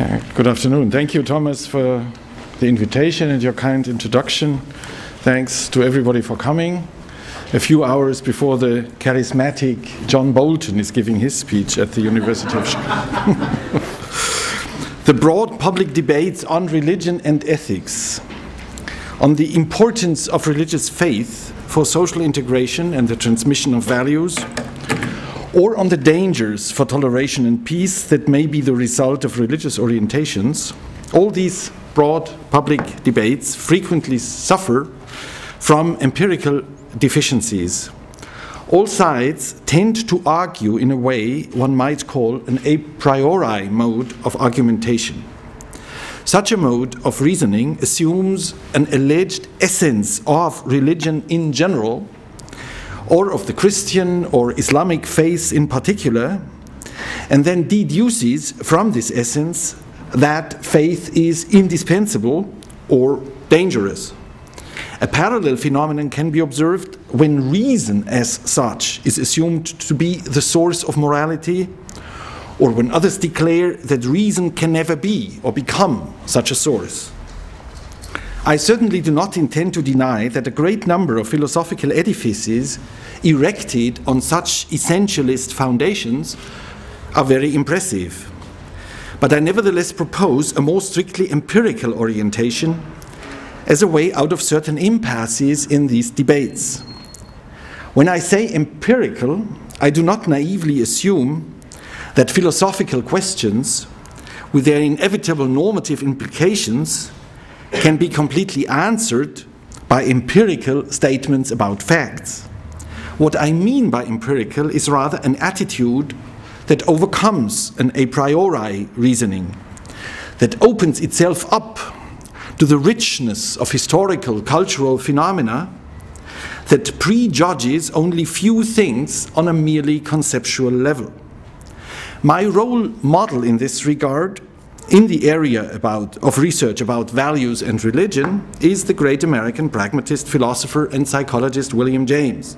Good afternoon. Thank you, Thomas, for the invitation and your kind introduction. Thanks to everybody for coming. A few hours before the charismatic John Bolton is giving his speech at the University of Chicago. the broad public debates on religion and ethics, on the importance of religious faith for social integration and the transmission of values, or on the dangers for toleration and peace that may be the result of religious orientations, all these broad public debates frequently suffer from empirical deficiencies. All sides tend to argue in a way one might call an a priori mode of argumentation. Such a mode of reasoning assumes an alleged essence of religion in general or of the Christian or Islamic faith in particular, and then deduces from this essence that faith is indispensable or dangerous. A parallel phenomenon can be observed when reason as such is assumed to be the source of morality, or when others declare that reason can never be or become such a source. I certainly do not intend to deny that a great number of philosophical edifices erected on such essentialist foundations are very impressive. But I nevertheless propose a more strictly empirical orientation as a way out of certain impasses in these debates. When I say empirical, I do not naively assume that philosophical questions, with their inevitable normative implications, can be completely answered by empirical statements about facts. What I mean by empirical is rather an attitude that overcomes an a priori reasoning, that opens itself up to the richness of historical, cultural phenomena, that prejudges only few things on a merely conceptual level. My role model in this regard in the area about, of research about values and religion is the great American pragmatist, philosopher, and psychologist William James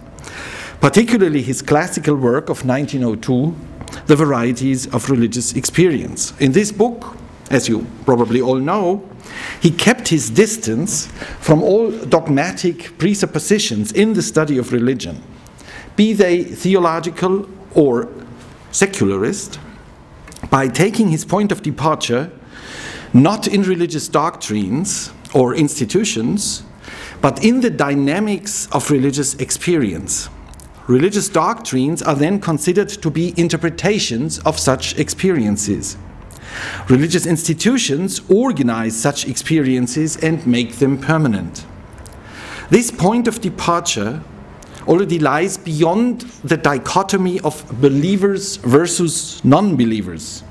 particularly his classical work of 1902, The Varieties of Religious Experience. In this book, as you probably all know, he kept his distance from all dogmatic presuppositions in the study of religion, be they theological or secularist, by taking his point of departure not in religious doctrines or institutions, but in the dynamics of religious experience. Religious doctrines are then considered to be interpretations of such experiences. Religious institutions organize such experiences and make them permanent. This point of departure already lies beyond the dichotomy of believers versus non believers.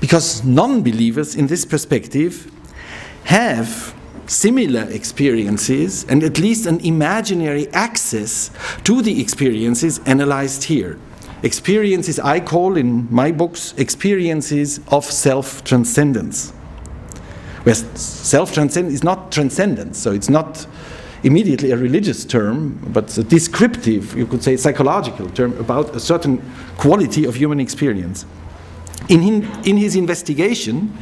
Because non believers, in this perspective, have similar experiences and at least an imaginary access to the experiences analyzed here. Experiences I call in my books experiences of self transcendence. Where self transcendence is not transcendence, so it's not immediately a religious term, but a descriptive, you could say, psychological term about a certain quality of human experience. In, in his investigation,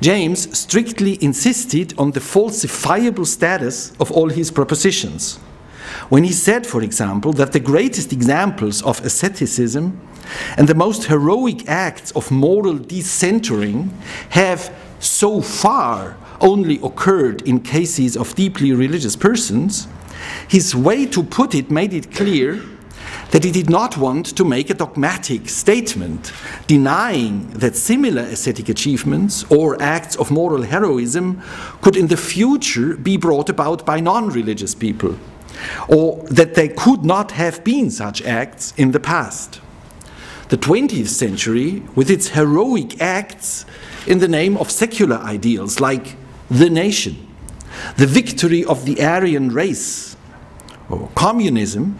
James strictly insisted on the falsifiable status of all his propositions. When he said, for example, that the greatest examples of asceticism and the most heroic acts of moral decentering have so far only occurred in cases of deeply religious persons, his way to put it made it clear that he did not want to make a dogmatic statement denying that similar ascetic achievements or acts of moral heroism could in the future be brought about by non religious people, or that there could not have been such acts in the past. The 20th century, with its heroic acts in the name of secular ideals like the nation, the victory of the Aryan race, or communism,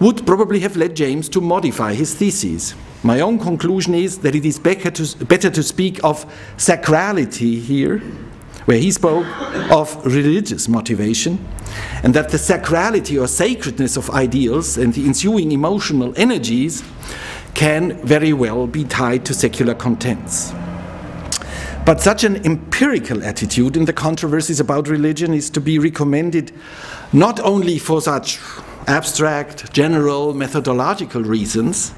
would probably have led James to modify his theses. My own conclusion is that it is better to, better to speak of sacrality here, where he spoke of religious motivation, and that the sacrality or sacredness of ideals and the ensuing emotional energies can very well be tied to secular contents. But such an empirical attitude in the controversies about religion is to be recommended not only for such abstract, general, methodological reasons,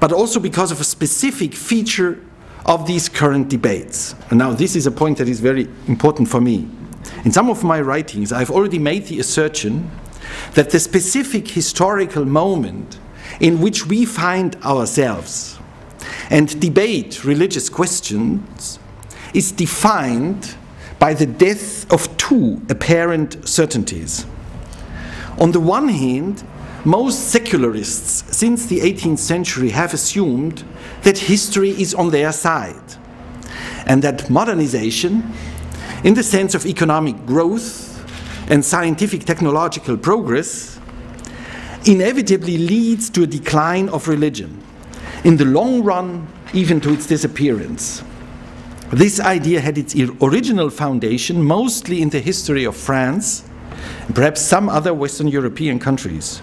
but also because of a specific feature of these current debates. And now, this is a point that is very important for me. In some of my writings, I've already made the assertion that the specific historical moment in which we find ourselves and debate religious questions is defined by the death of two apparent certainties. On the one hand, most secularists since the 18th century have assumed that history is on their side and that modernization, in the sense of economic growth and scientific technological progress, inevitably leads to a decline of religion, in the long run, even to its disappearance. This idea had its original foundation mostly in the history of France perhaps some other Western European countries.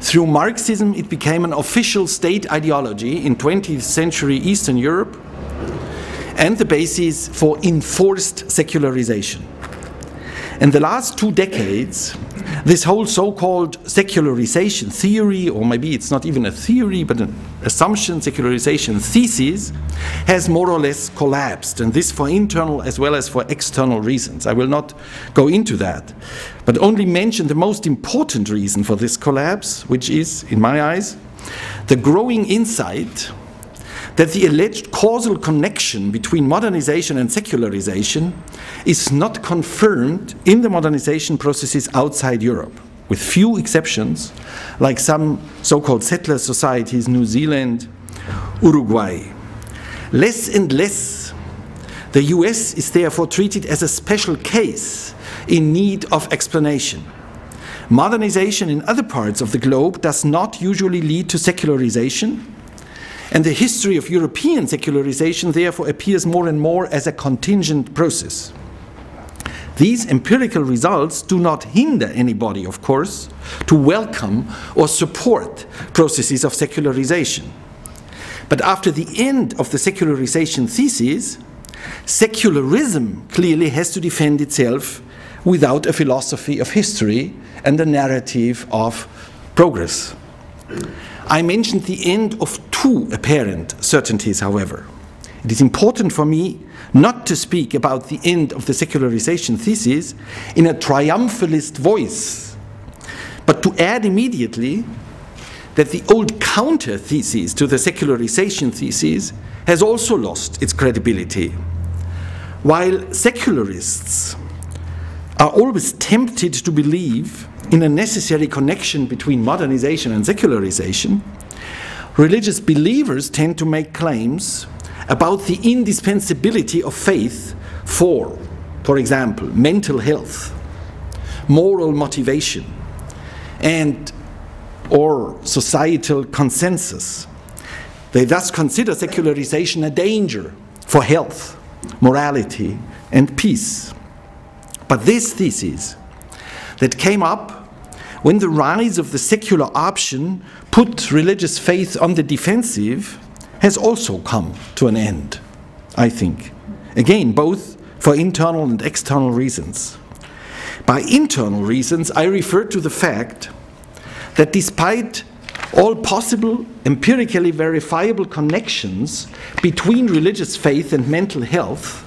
Through Marxism, it became an official state ideology in 20th century Eastern Europe and the basis for enforced secularization. In the last two decades, this whole so called secularization theory, or maybe it's not even a theory, but an assumption, secularization thesis, has more or less collapsed, and this for internal as well as for external reasons. I will not go into that, but only mention the most important reason for this collapse, which is, in my eyes, the growing insight that the alleged causal connection between modernization and secularization is not confirmed in the modernization processes outside Europe, with few exceptions, like some so called settler societies, New Zealand, Uruguay. Less and less, the US is therefore treated as a special case in need of explanation. Modernization in other parts of the globe does not usually lead to secularization and the history of European secularization therefore appears more and more as a contingent process. These empirical results do not hinder anybody, of course, to welcome or support processes of secularization. But after the end of the secularization thesis, secularism clearly has to defend itself without a philosophy of history and a narrative of progress. I mentioned the end of two apparent certainties, however. It is important for me not to speak about the end of the secularization thesis in a triumphalist voice, but to add immediately that the old counter thesis to the secularization thesis has also lost its credibility. While secularists are always tempted to believe in a necessary connection between modernization and secularization, religious believers tend to make claims about the indispensability of faith for, for example, mental health, moral motivation, and or societal consensus. They thus consider secularization a danger for health, morality, and peace. But this thesis that came up when the rise of the secular option put religious faith on the defensive has also come to an end, I think. Again, both for internal and external reasons. By internal reasons, I refer to the fact that despite all possible empirically verifiable connections between religious faith and mental health,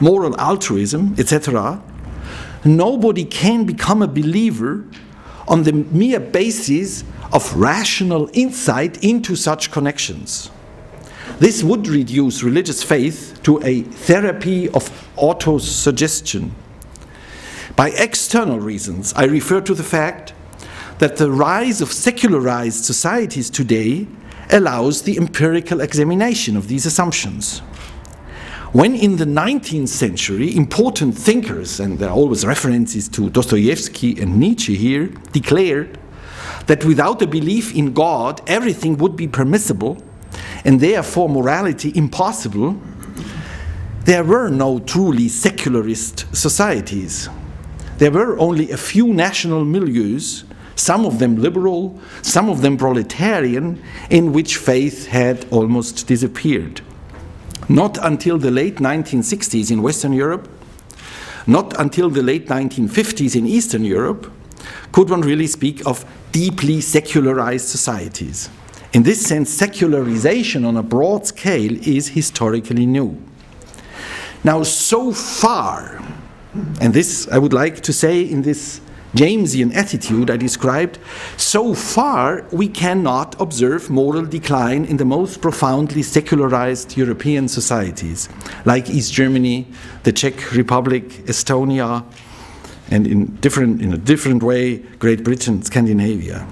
moral altruism, etc., nobody can become a believer on the mere basis of rational insight into such connections. This would reduce religious faith to a therapy of autosuggestion. By external reasons, I refer to the fact that the rise of secularized societies today allows the empirical examination of these assumptions. When in the 19th century, important thinkers, and there are always references to Dostoevsky and Nietzsche here, declared that without a belief in God, everything would be permissible, and therefore morality impossible, there were no truly secularist societies. There were only a few national milieus, some of them liberal, some of them proletarian, in which faith had almost disappeared. Not until the late 1960s in Western Europe, not until the late 1950s in Eastern Europe, could one really speak of deeply secularized societies. In this sense, secularization on a broad scale is historically new. Now, so far, and this I would like to say in this Jamesian attitude I described, so far we cannot observe moral decline in the most profoundly secularized European societies, like East Germany, the Czech Republic, Estonia, and in, different, in a different way, Great Britain, Scandinavia.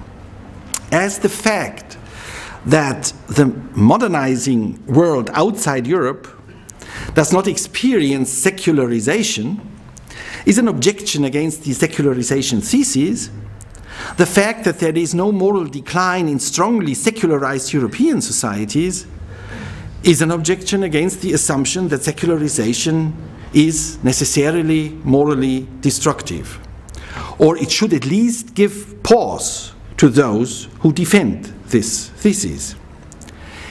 As the fact that the modernizing world outside Europe does not experience secularization is an objection against the secularization thesis. The fact that there is no moral decline in strongly secularized European societies is an objection against the assumption that secularization is necessarily morally destructive. Or it should at least give pause to those who defend this thesis.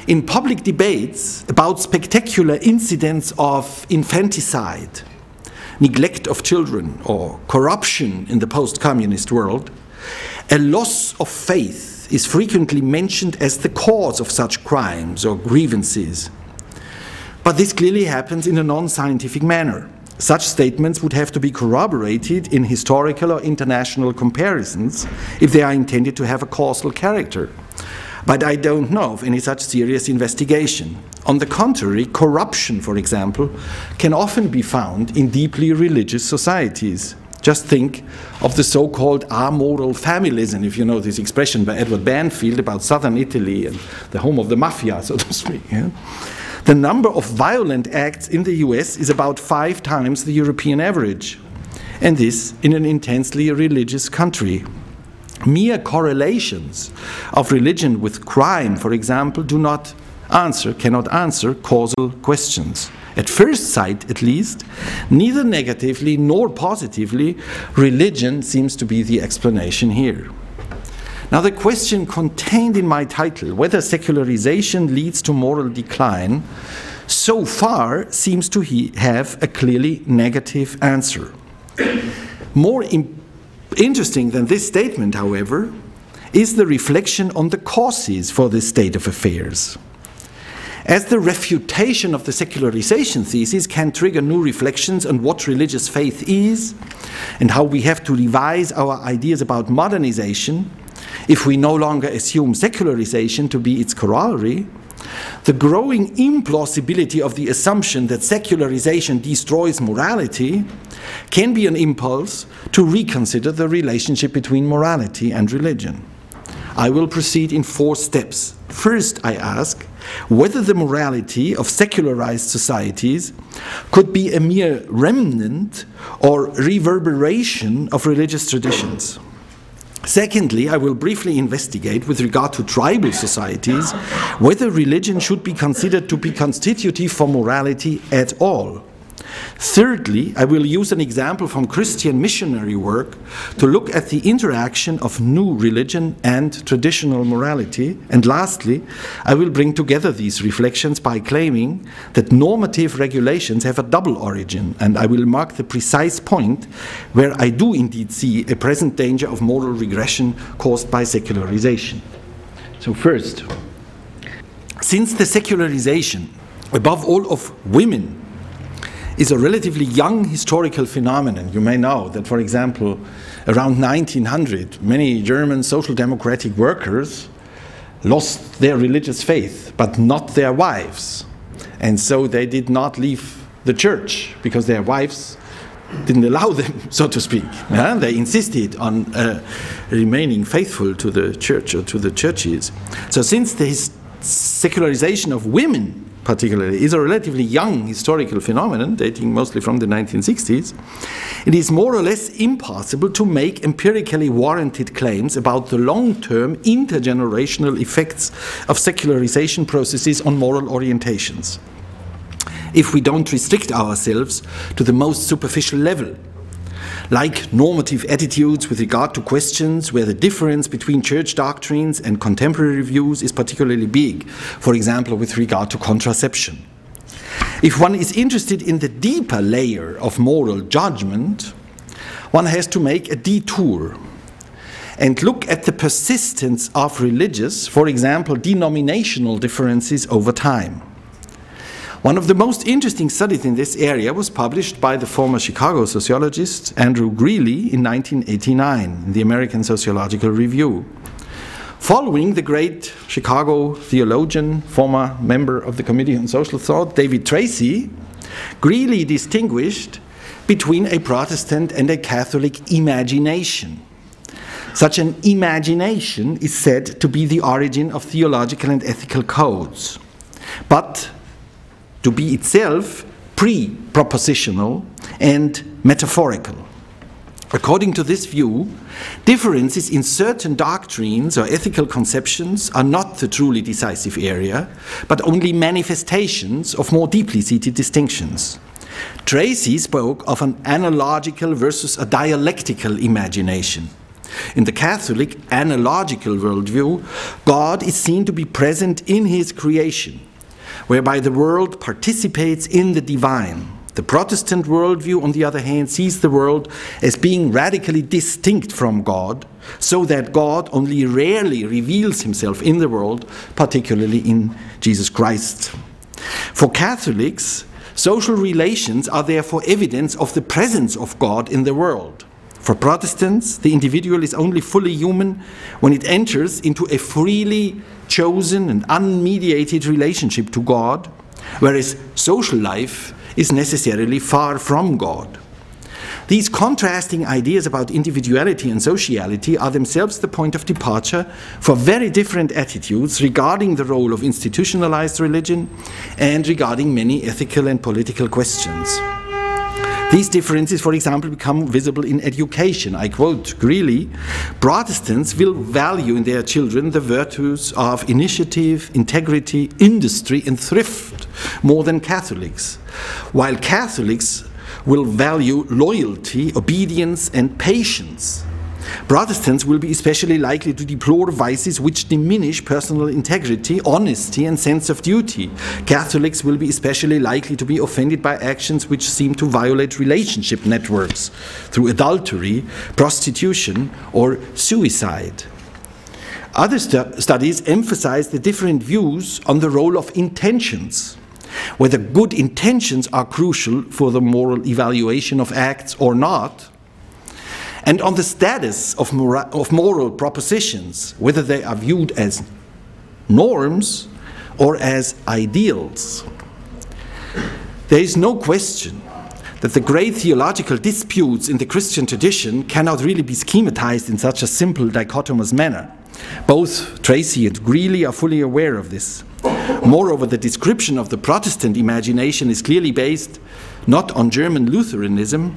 In public debates about spectacular incidents of infanticide, neglect of children, or corruption in the post communist world, a loss of faith is frequently mentioned as the cause of such crimes or grievances. But this clearly happens in a non scientific manner. Such statements would have to be corroborated in historical or international comparisons if they are intended to have a causal character. But I don't know of any such serious investigation. On the contrary, corruption, for example, can often be found in deeply religious societies. Just think of the so called amoral familism, if you know this expression by Edward Banfield about southern Italy and the home of the mafia, so to speak. Yeah? The number of violent acts in the US is about five times the European average, and this in an intensely religious country. Mere correlations of religion with crime, for example, do not answer, cannot answer causal questions. At first sight, at least, neither negatively nor positively, religion seems to be the explanation here. Now, the question contained in my title, whether secularization leads to moral decline, so far seems to have a clearly negative answer. More Interesting than this statement, however, is the reflection on the causes for this state of affairs. As the refutation of the secularization thesis can trigger new reflections on what religious faith is and how we have to revise our ideas about modernization if we no longer assume secularization to be its corollary, the growing implausibility of the assumption that secularization destroys morality can be an impulse to reconsider the relationship between morality and religion. I will proceed in four steps. First, I ask whether the morality of secularized societies could be a mere remnant or reverberation of religious traditions. Secondly, I will briefly investigate, with regard to tribal societies, whether religion should be considered to be constitutive for morality at all. Thirdly, I will use an example from Christian missionary work to look at the interaction of new religion and traditional morality. And lastly, I will bring together these reflections by claiming that normative regulations have a double origin, and I will mark the precise point where I do indeed see a present danger of moral regression caused by secularization. So, first, since the secularization, above all, of women is a relatively young historical phenomenon. You may know that, for example, around 1900, many German social democratic workers lost their religious faith, but not their wives. And so they did not leave the church because their wives didn't allow them, so to speak. Yeah? They insisted on uh, remaining faithful to the church or to the churches. So, since the secularization of women particularly, is a relatively young historical phenomenon, dating mostly from the 1960s, it is more or less impossible to make empirically warranted claims about the long term intergenerational effects of secularization processes on moral orientations. If we don't restrict ourselves to the most superficial level, like normative attitudes with regard to questions where the difference between church doctrines and contemporary views is particularly big, for example, with regard to contraception. If one is interested in the deeper layer of moral judgment, one has to make a detour and look at the persistence of religious, for example, denominational differences over time. One of the most interesting studies in this area was published by the former Chicago sociologist Andrew Greeley in 1989 in the American Sociological Review. Following the great Chicago theologian, former member of the Committee on Social Thought, David Tracy, Greeley distinguished between a Protestant and a Catholic imagination. Such an imagination is said to be the origin of theological and ethical codes, but to be itself pre propositional and metaphorical. According to this view, differences in certain doctrines or ethical conceptions are not the truly decisive area, but only manifestations of more deeply seated distinctions. Tracy spoke of an analogical versus a dialectical imagination. In the Catholic analogical worldview, God is seen to be present in his creation, whereby the world participates in the divine. The Protestant worldview, on the other hand, sees the world as being radically distinct from God, so that God only rarely reveals himself in the world, particularly in Jesus Christ. For Catholics, social relations are therefore evidence of the presence of God in the world. For Protestants, the individual is only fully human when it enters into a freely chosen and unmediated relationship to God, whereas social life is necessarily far from God. These contrasting ideas about individuality and sociality are themselves the point of departure for very different attitudes regarding the role of institutionalized religion and regarding many ethical and political questions. These differences, for example, become visible in education. I quote Greeley Protestants will value in their children the virtues of initiative, integrity, industry, and thrift more than Catholics, while Catholics will value loyalty, obedience, and patience. Protestants will be especially likely to deplore vices which diminish personal integrity, honesty, and sense of duty. Catholics will be especially likely to be offended by actions which seem to violate relationship networks through adultery, prostitution, or suicide. Other stu studies emphasize the different views on the role of intentions whether good intentions are crucial for the moral evaluation of acts or not, and on the status of, mora- of moral propositions, whether they are viewed as norms or as ideals. There is no question that the great theological disputes in the Christian tradition cannot really be schematized in such a simple dichotomous manner. Both Tracy and Greeley are fully aware of this. Moreover, the description of the Protestant imagination is clearly based not on German Lutheranism,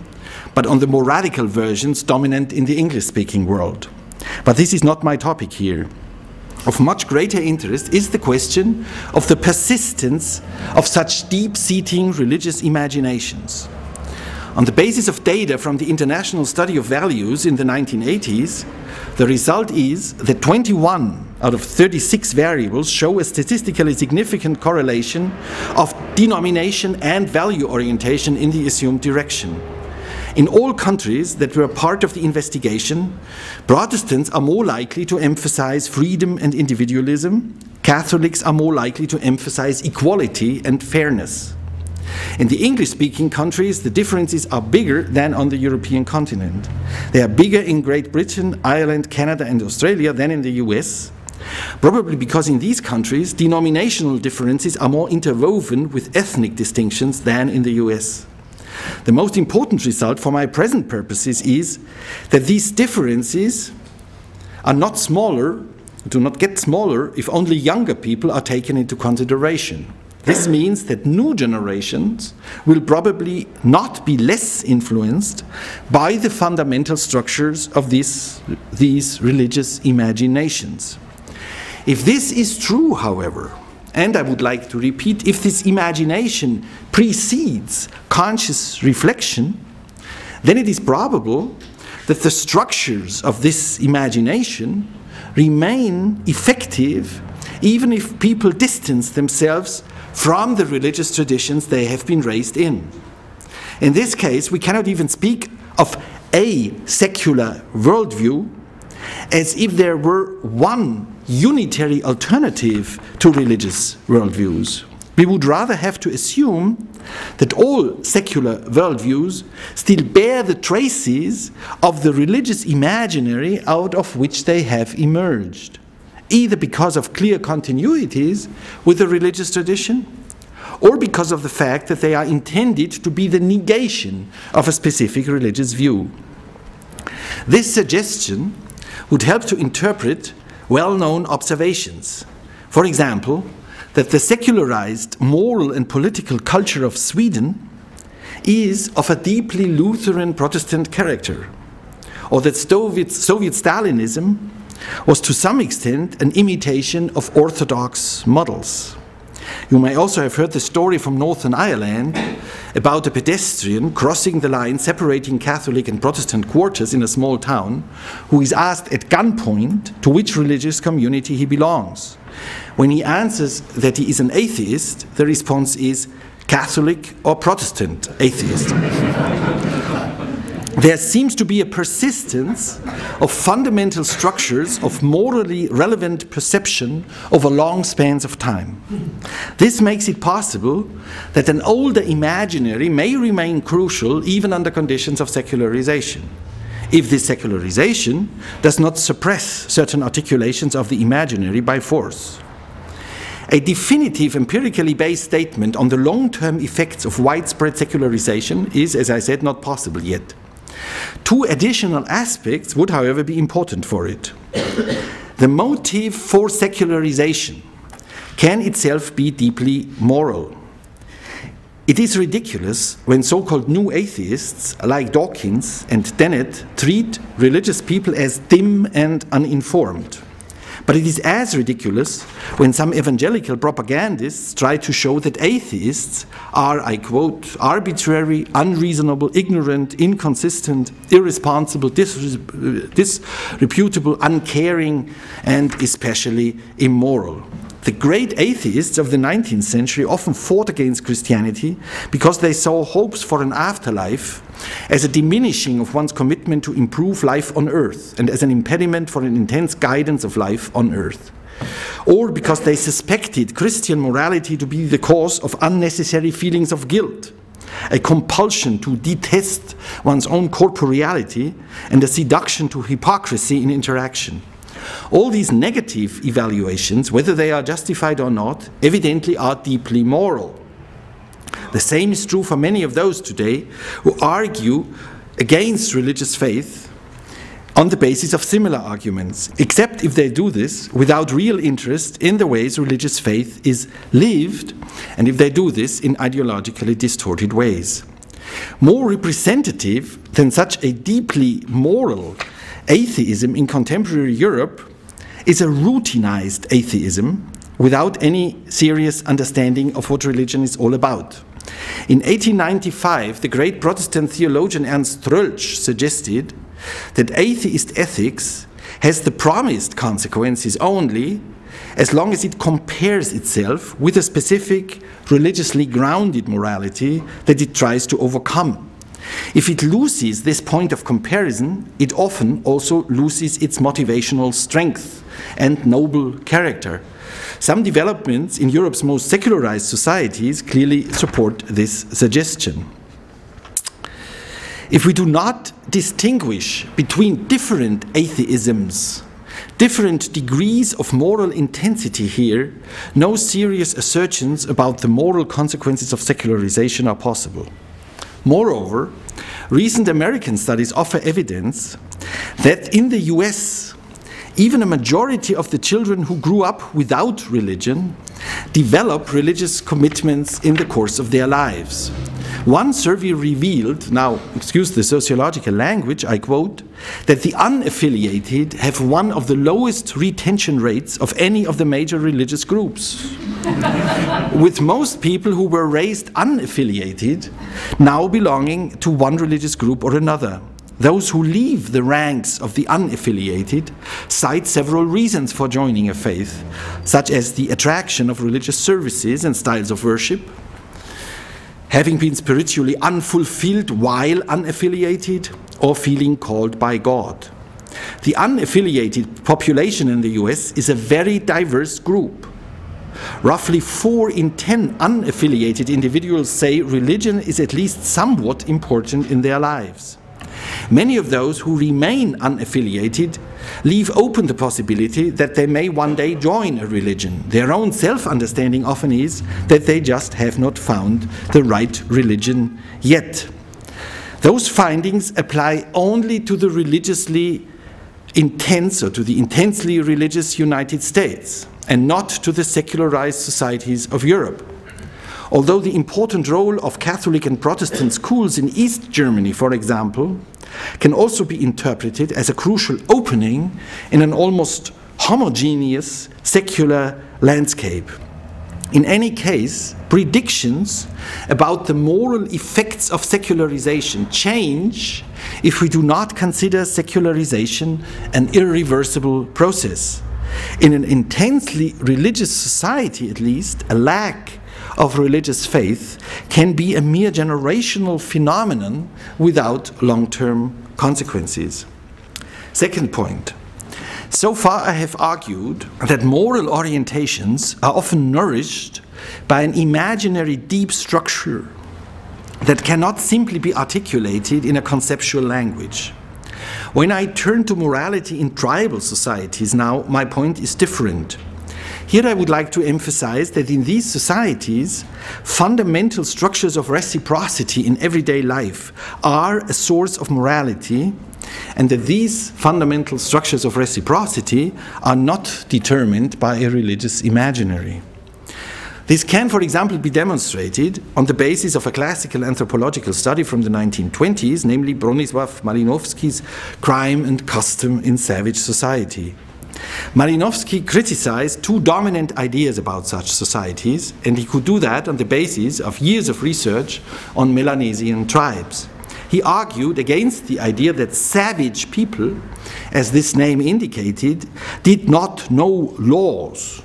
but on the more radical versions dominant in the English speaking world. But this is not my topic here. Of much greater interest is the question of the persistence of such deep seating religious imaginations. On the basis of data from the International Study of Values in the 1980s, the result is that 21 out of 36 variables show a statistically significant correlation of denomination and value orientation in the assumed direction. In all countries that were part of the investigation, Protestants are more likely to emphasize freedom and individualism, Catholics are more likely to emphasize equality and fairness. In the English speaking countries, the differences are bigger than on the European continent. They are bigger in Great Britain, Ireland, Canada, and Australia than in the US. Probably because in these countries, denominational differences are more interwoven with ethnic distinctions than in the US. The most important result for my present purposes is that these differences are not smaller, do not get smaller, if only younger people are taken into consideration. This means that new generations will probably not be less influenced by the fundamental structures of this, these religious imaginations. If this is true, however, and I would like to repeat if this imagination precedes conscious reflection, then it is probable that the structures of this imagination remain effective even if people distance themselves from the religious traditions they have been raised in. In this case, we cannot even speak of a secular worldview as if there were one unitary alternative to religious worldviews. We would rather have to assume that all secular worldviews still bear the traces of the religious imaginary out of which they have emerged, either because of clear continuities with the religious tradition or because of the fact that they are intended to be the negation of a specific religious view. This suggestion would help to interpret well known observations. For example, that the secularized moral and political culture of Sweden is of a deeply Lutheran Protestant character, or that Soviet, Stalinism was to some extent an imitation of Orthodox models. You may also have heard the story from Northern Ireland about a pedestrian crossing the line separating Catholic and Protestant quarters in a small town who is asked at gunpoint to which religious community he belongs. When he answers that he is an atheist, the response is Catholic or Protestant atheist. there seems to be a persistence of fundamental structures of morally relevant perception over long spans of time. This makes it possible that an older imaginary may remain crucial even under conditions of secularization if this secularization does not suppress certain articulations of the imaginary by force. A definitive empirically based statement on the long term effects of widespread secularization is, as I said, not possible yet. Two additional aspects would, however, be important for it. the motive for secularization can itself be deeply moral. It is ridiculous when so called new atheists like Dawkins and Dennett treat religious people as dim and uninformed. But it is as ridiculous when some evangelical propagandists try to show that atheists are, I quote, arbitrary, unreasonable, ignorant, inconsistent, irresponsible, disreputable, uncaring, and especially immoral. The great atheists of the 19th century often fought against Christianity because they saw hopes for an afterlife as a diminishing of one's commitment to improve life on earth and as an impediment for an intense guidance of life on earth. Or because they suspected Christian morality to be the cause of unnecessary feelings of guilt, a compulsion to detest one's own corporeality, and a seduction to hypocrisy in interaction. All these negative evaluations, whether they are justified or not, evidently are deeply moral. The same is true for many of those today who argue against religious faith on the basis of similar arguments, except if they do this without real interest in the ways religious faith is lived, and if they do this in ideologically distorted ways. More representative than such a deeply moral atheism in contemporary Europe is a routinized atheism without any serious understanding of what religion is all about. In 1895, the great Protestant theologian Ernst Troeltsch suggested that atheist ethics has the promised consequences only as long as it compares itself with a specific religiously grounded morality that it tries to overcome. If it loses this point of comparison, it often also loses its motivational strength and noble character. Some developments in Europe's most secularized societies clearly support this suggestion. If we do not distinguish between different atheisms, different degrees of moral intensity here, no serious assertions about the moral consequences of secularization are possible. Moreover, recent American studies offer evidence that in the US, even a majority of the children who grew up without religion develop religious commitments in the course of their lives. One survey revealed, now, excuse the sociological language, I quote, that the unaffiliated have one of the lowest retention rates of any of the major religious groups. With most people who were raised unaffiliated now belonging to one religious group or another. those who leave the ranks of the unaffiliated cite several reasons for joining a faith, such as the attraction of religious services and styles of worship, having been spiritually unfulfilled while unaffiliated, or feeling called by God. The unaffiliated population in the US is a very diverse group. Roughly 4 in 10 unaffiliated individuals say religion is at least somewhat important in their lives. Many of those who remain unaffiliated leave open the possibility that they may one day join a religion. Their own self understanding often is that they just have not found the right religion yet. Those findings apply only to the religiously intense or to the intensely religious United States and not to the secularized societies of Europe. Although the important role of Catholic and Protestant schools in East Germany, for example, can also be interpreted as a crucial opening in an almost homogeneous secular landscape. In any case, predictions about the moral effects of secularization change if we do not consider secularization an irreversible process. In an intensely religious society, at least, a lack of religious faith can be a mere generational phenomenon without long term consequences. Second point. So far, I have argued that moral orientations are often nourished by an imaginary deep structure that cannot simply be articulated in a conceptual language. When I turn to morality in tribal societies now, my point is different. Here I would like to emphasize that in these societies, fundamental structures of reciprocity in everyday life are a source of morality, and that these fundamental structures of reciprocity are not determined by a religious imaginary. This can, for example, be demonstrated on the basis of a classical anthropological study from the 1920s, namely Bronisław Malinowski's Crime and Custom in Savage Society. Malinowski criticized two dominant ideas about such societies, and he could do that on the basis of years of research on Melanesian tribes. He argued against the idea that savage people, as this name indicated, did not know laws,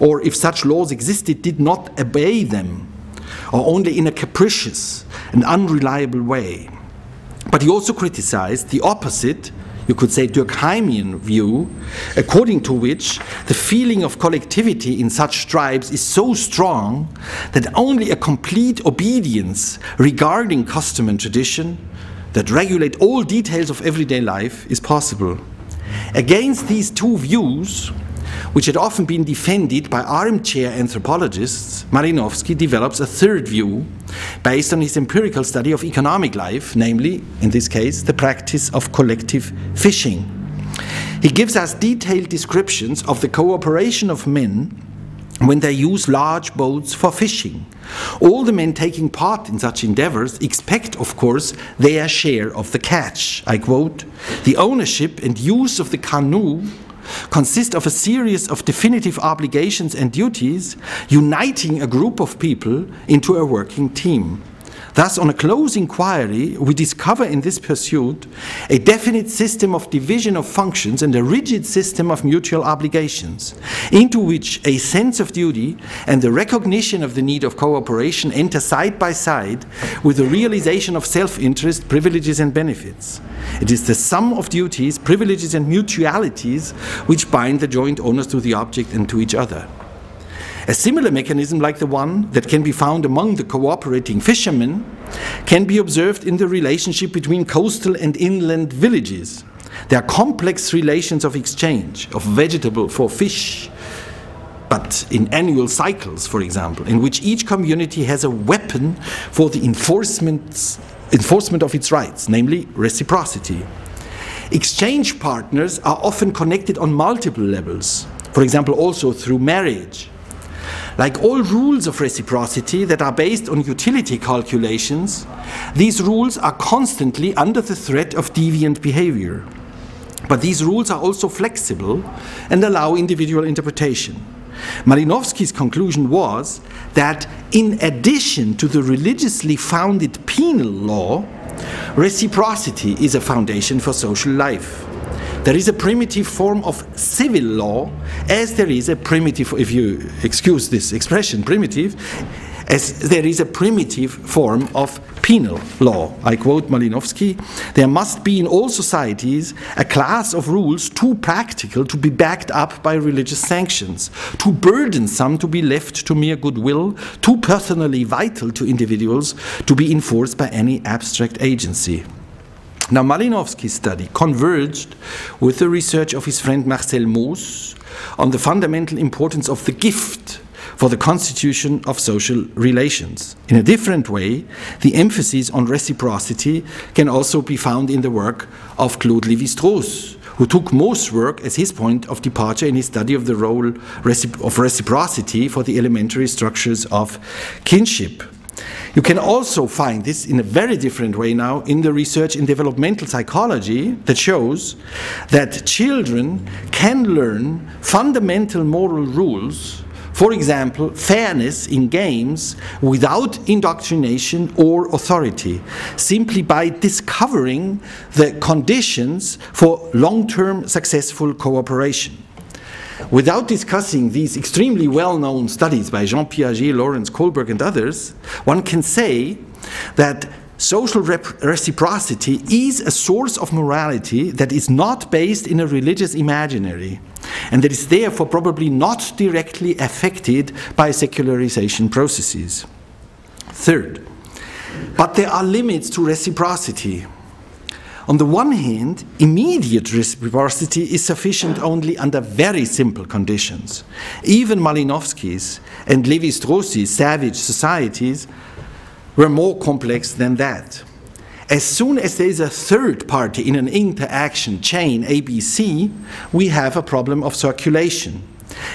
or if such laws existed, did not obey them, or only in a capricious and unreliable way. But he also criticized the opposite you could say, Durkheimian view, according to which the feeling of collectivity in such tribes is so strong that only a complete obedience regarding custom and tradition that regulate all details of everyday life is possible. Against these two views, which had often been defended by armchair anthropologists, Malinowski develops a third view based on his empirical study of economic life, namely, in this case, the practice of collective fishing. He gives us detailed descriptions of the cooperation of men when they use large boats for fishing. All the men taking part in such endeavors expect, of course, their share of the catch. I quote The ownership and use of the canoe consist of a series of definitive obligations and duties uniting a group of people into a working team. Thus, on a close inquiry, we discover in this pursuit a definite system of division of functions and a rigid system of mutual obligations, into which a sense of duty and the recognition of the need of cooperation enter side by side with the realization of self interest, privileges, and benefits. It is the sum of duties, privileges, and mutualities which bind the joint owners to the object and to each other. A similar mechanism, like the one that can be found among the cooperating fishermen, can be observed in the relationship between coastal and inland villages. There are complex relations of exchange of vegetable for fish, but in annual cycles, for example, in which each community has a weapon for the enforcement, enforcement of its rights, namely reciprocity. Exchange partners are often connected on multiple levels, for example, also through marriage. Like all rules of reciprocity that are based on utility calculations, these rules are constantly under the threat of deviant behavior. But these rules are also flexible and allow individual interpretation. Malinowski's conclusion was that in addition to the religiously founded penal law, Reciprocity is a foundation for social life. There is a primitive form of civil law, as there is a primitive, if you excuse this expression, primitive, as there is a primitive form of penal law. I quote Malinowski there must be in all societies a class of rules too practical to be backed up by religious sanctions, too burdensome to be left to mere goodwill, too personally vital to individuals to be enforced by any abstract agency. Now, Malinowski's study converged with the research of his friend Marcel Mauss on the fundamental importance of the gift for the constitution of social relations. In a different way, the emphasis on reciprocity can also be found in the work of Claude Lévi-Strauss, who took Mauss' work as his point of departure in his study of the role of reciprocity for the elementary structures of kinship. You can also find this in a very different way now in the research in developmental psychology that shows that children can learn fundamental moral rules for example, fairness in games without indoctrination or authority, simply by discovering the conditions for long term successful cooperation. Without discussing these extremely well known studies by Jean Piaget, Lawrence Kohlberg, and others, one can say that social reciprocity is a source of morality that is not based in a religious imaginary and that is therefore probably not directly affected by secularization processes. Third, but there are limits to reciprocity. On the one hand, immediate reciprocity is sufficient only under very simple conditions. Even Malinowski's and Levi Strauss's savage societies were more complex than that. As soon as there is a third party in an interaction chain ABC, we have a problem of circulation.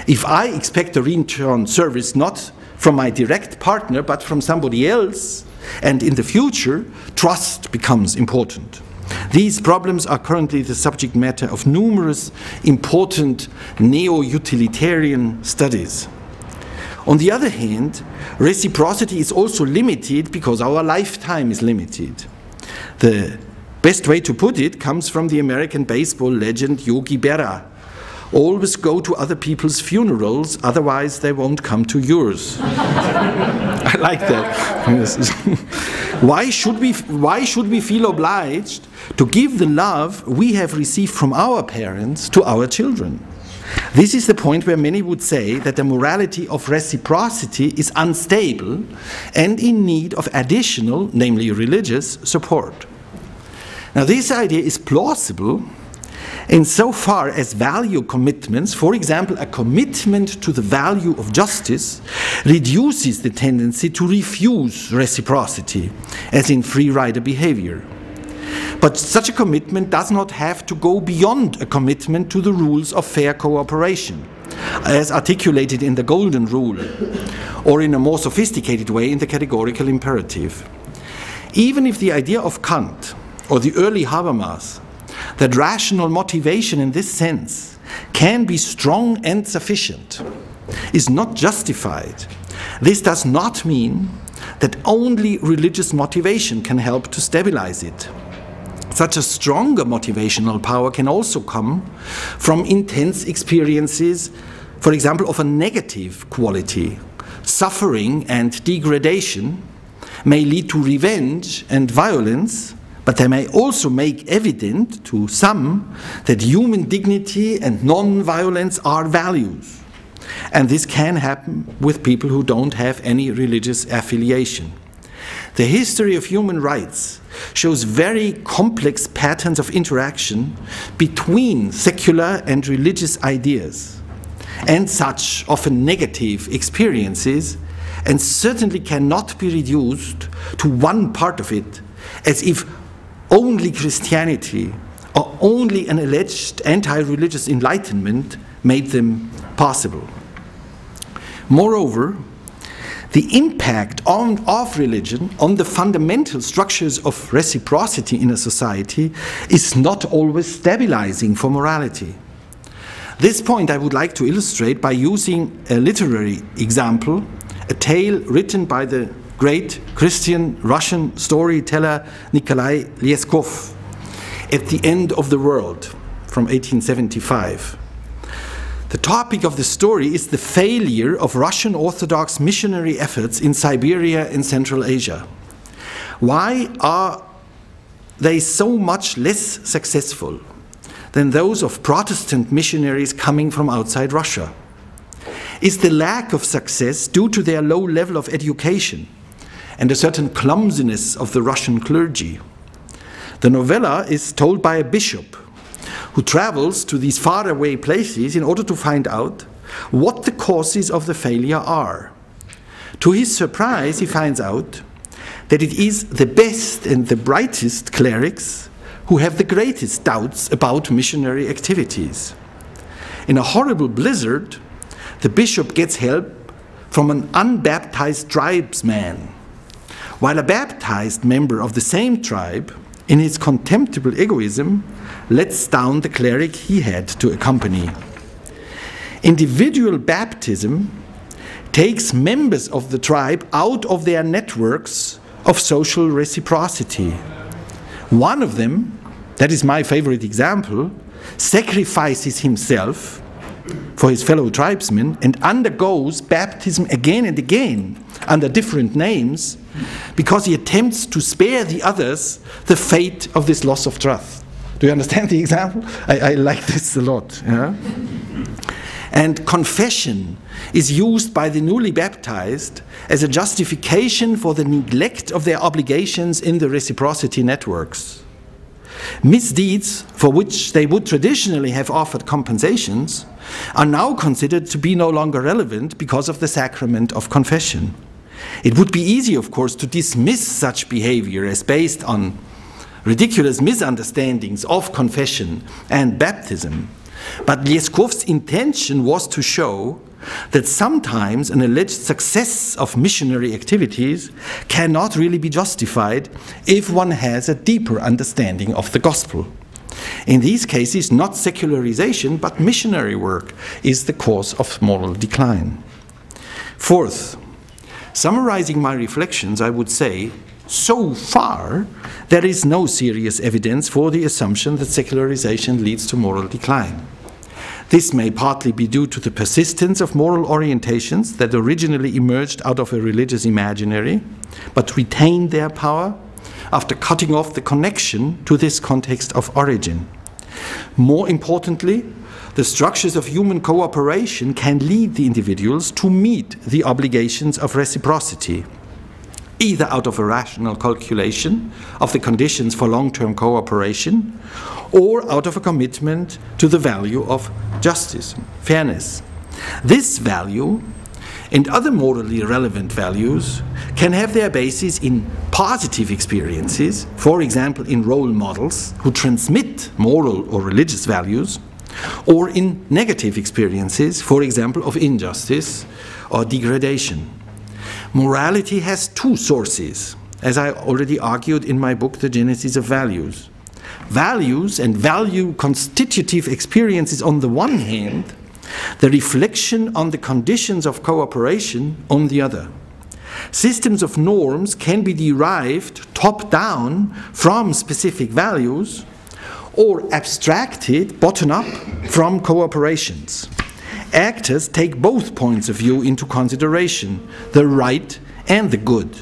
If I expect a return service not from my direct partner but from somebody else, and in the future, trust becomes important. These problems are currently the subject matter of numerous important neo utilitarian studies. On the other hand, reciprocity is also limited because our lifetime is limited. The best way to put it comes from the American baseball legend Yogi Berra. Always go to other people's funerals, otherwise, they won't come to yours. I like that. why, should we, why should we feel obliged to give the love we have received from our parents to our children? This is the point where many would say that the morality of reciprocity is unstable and in need of additional, namely religious, support. Now, this idea is plausible insofar as value commitments, for example, a commitment to the value of justice, reduces the tendency to refuse reciprocity, as in free rider behavior. But such a commitment does not have to go beyond a commitment to the rules of fair cooperation, as articulated in the Golden Rule, or in a more sophisticated way in the categorical imperative. Even if the idea of Kant or the early Habermas that rational motivation in this sense can be strong and sufficient is not justified, this does not mean that only religious motivation can help to stabilize it. Such a stronger motivational power can also come from intense experiences, for example, of a negative quality. Suffering and degradation may lead to revenge and violence, but they may also make evident to some that human dignity and non violence are values. And this can happen with people who don't have any religious affiliation. The history of human rights shows very complex patterns of interaction between secular and religious ideas, and such often negative experiences, and certainly cannot be reduced to one part of it, as if only Christianity or only an alleged anti religious enlightenment made them possible. Moreover, the impact on, of religion on the fundamental structures of reciprocity in a society is not always stabilizing for morality. This point I would like to illustrate by using a literary example, a tale written by the great Christian Russian storyteller Nikolai Lyeskov at the end of the world from 1875. The topic of the story is the failure of Russian Orthodox missionary efforts in Siberia and Central Asia. Why are they so much less successful than those of Protestant missionaries coming from outside Russia? Is the lack of success due to their low level of education and a certain clumsiness of the Russian clergy? The novella is told by a bishop who travels to these faraway places in order to find out what the causes of the failure are. To his surprise, he finds out that it is the best and the brightest clerics who have the greatest doubts about missionary activities. In a horrible blizzard, the bishop gets help from an unbaptized tribesman, while a baptized member of the same tribe, in his contemptible egoism, lets down the cleric he had to accompany. Individual baptism takes members of the tribe out of their networks of social reciprocity. One of them, that is my favorite example, sacrifices himself for his fellow tribesmen and undergoes baptism again and again under different names because he attempts to spare the others the fate of this loss of trust. Do you understand the example? I, I like this a lot. Yeah? And confession is used by the newly baptized as a justification for the neglect of their obligations in the reciprocity networks. Misdeeds for which they would traditionally have offered compensations are now considered to be no longer relevant because of the sacrament of confession. It would be easy, of course, to dismiss such behavior as based on ridiculous misunderstandings of confession and baptism. But Lyeskov's intention was to show that sometimes an alleged success of missionary activities cannot really be justified if one has a deeper understanding of the gospel. In these cases, not secularization, but missionary work is the cause of moral decline. Fourth, summarizing my reflections, I would say so far, there is no serious evidence for the assumption that secularization leads to moral decline. This may partly be due to the persistence of moral orientations that originally emerged out of a religious imaginary, but retained their power after cutting off the connection to this context of origin. More importantly, the structures of human cooperation can lead the individuals to meet the obligations of reciprocity either out of a rational calculation of the conditions for long term cooperation or out of a commitment to the value of justice, fairness. This value and other morally relevant values can have their basis in positive experiences, for example, in role models who transmit moral or religious values, or in negative experiences, for example, of injustice or degradation. Morality has two sources, as I already argued in my book, The Genesis of Values. Values and value constitutive experiences on the one hand, the reflection on the conditions of cooperation on the other. Systems of norms can be derived top down from specific values or abstracted bottom up from cooperations actors take both points of view into consideration the right and the good.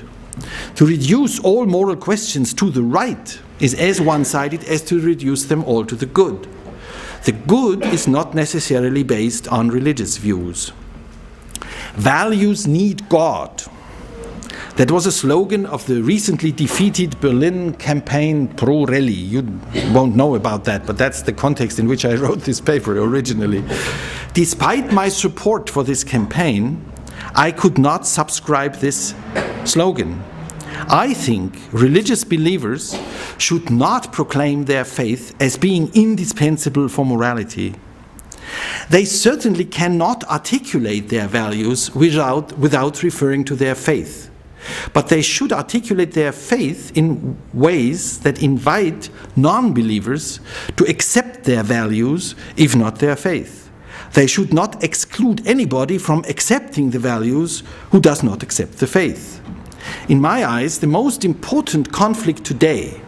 To reduce all moral questions to the right is as one sided as to reduce them all to the good. The good is not necessarily based on religious views. Values need God. That was a slogan of the recently defeated Berlin campaign Pro Reli. You won't know about that, but that's the context in which I wrote this paper originally. Despite my support for this campaign, I could not subscribe this slogan. I think religious believers should not proclaim their faith as being indispensable for morality. They certainly cannot articulate their values without, without referring to their faith. But they should articulate their faith in ways that invite non believers to accept their values, if not their faith. They should not exclude anybody from accepting the values who does not accept the faith. In my eyes, the most important conflict today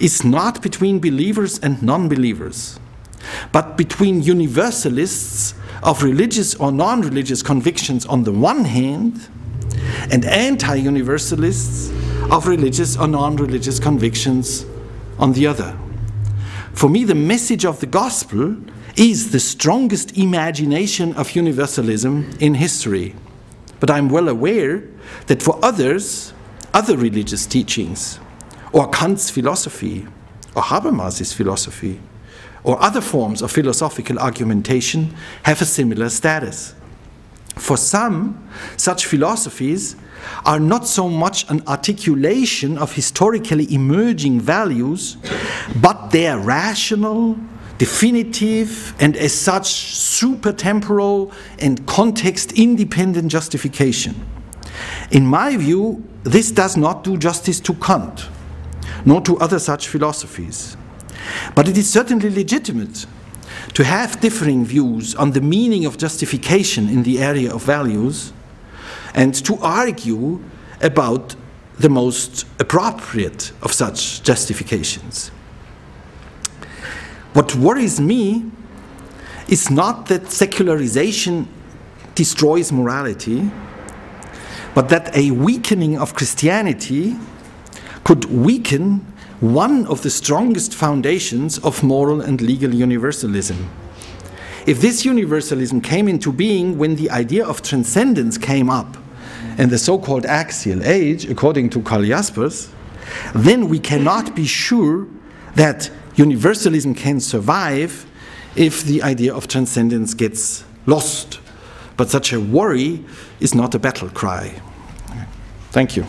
is not between believers and non believers, but between universalists of religious or non religious convictions on the one hand and anti universalists of religious or non religious convictions on the other. For me, the message of the gospel is the strongest imagination of universalism in history. But I'm well aware that for others, other religious teachings, or Kant's philosophy, or Habermas's philosophy, or other forms of philosophical argumentation have a similar status. For some, such philosophies are not so much an articulation of historically emerging values, but their rational, definitive, and as such supertemporal and context independent justification. In my view, this does not do justice to Kant, nor to other such philosophies. But it is certainly legitimate to have differing views on the meaning of justification in the area of values and to argue about the most appropriate of such justifications. What worries me is not that secularization destroys morality, but that a weakening of Christianity could weaken one of the strongest foundations of moral and legal universalism. If this universalism came into being when the idea of transcendence came up in the so called axial age, according to Karl Jaspers, then we cannot be sure that universalism can survive if the idea of transcendence gets lost. But such a worry is not a battle cry. Thank you.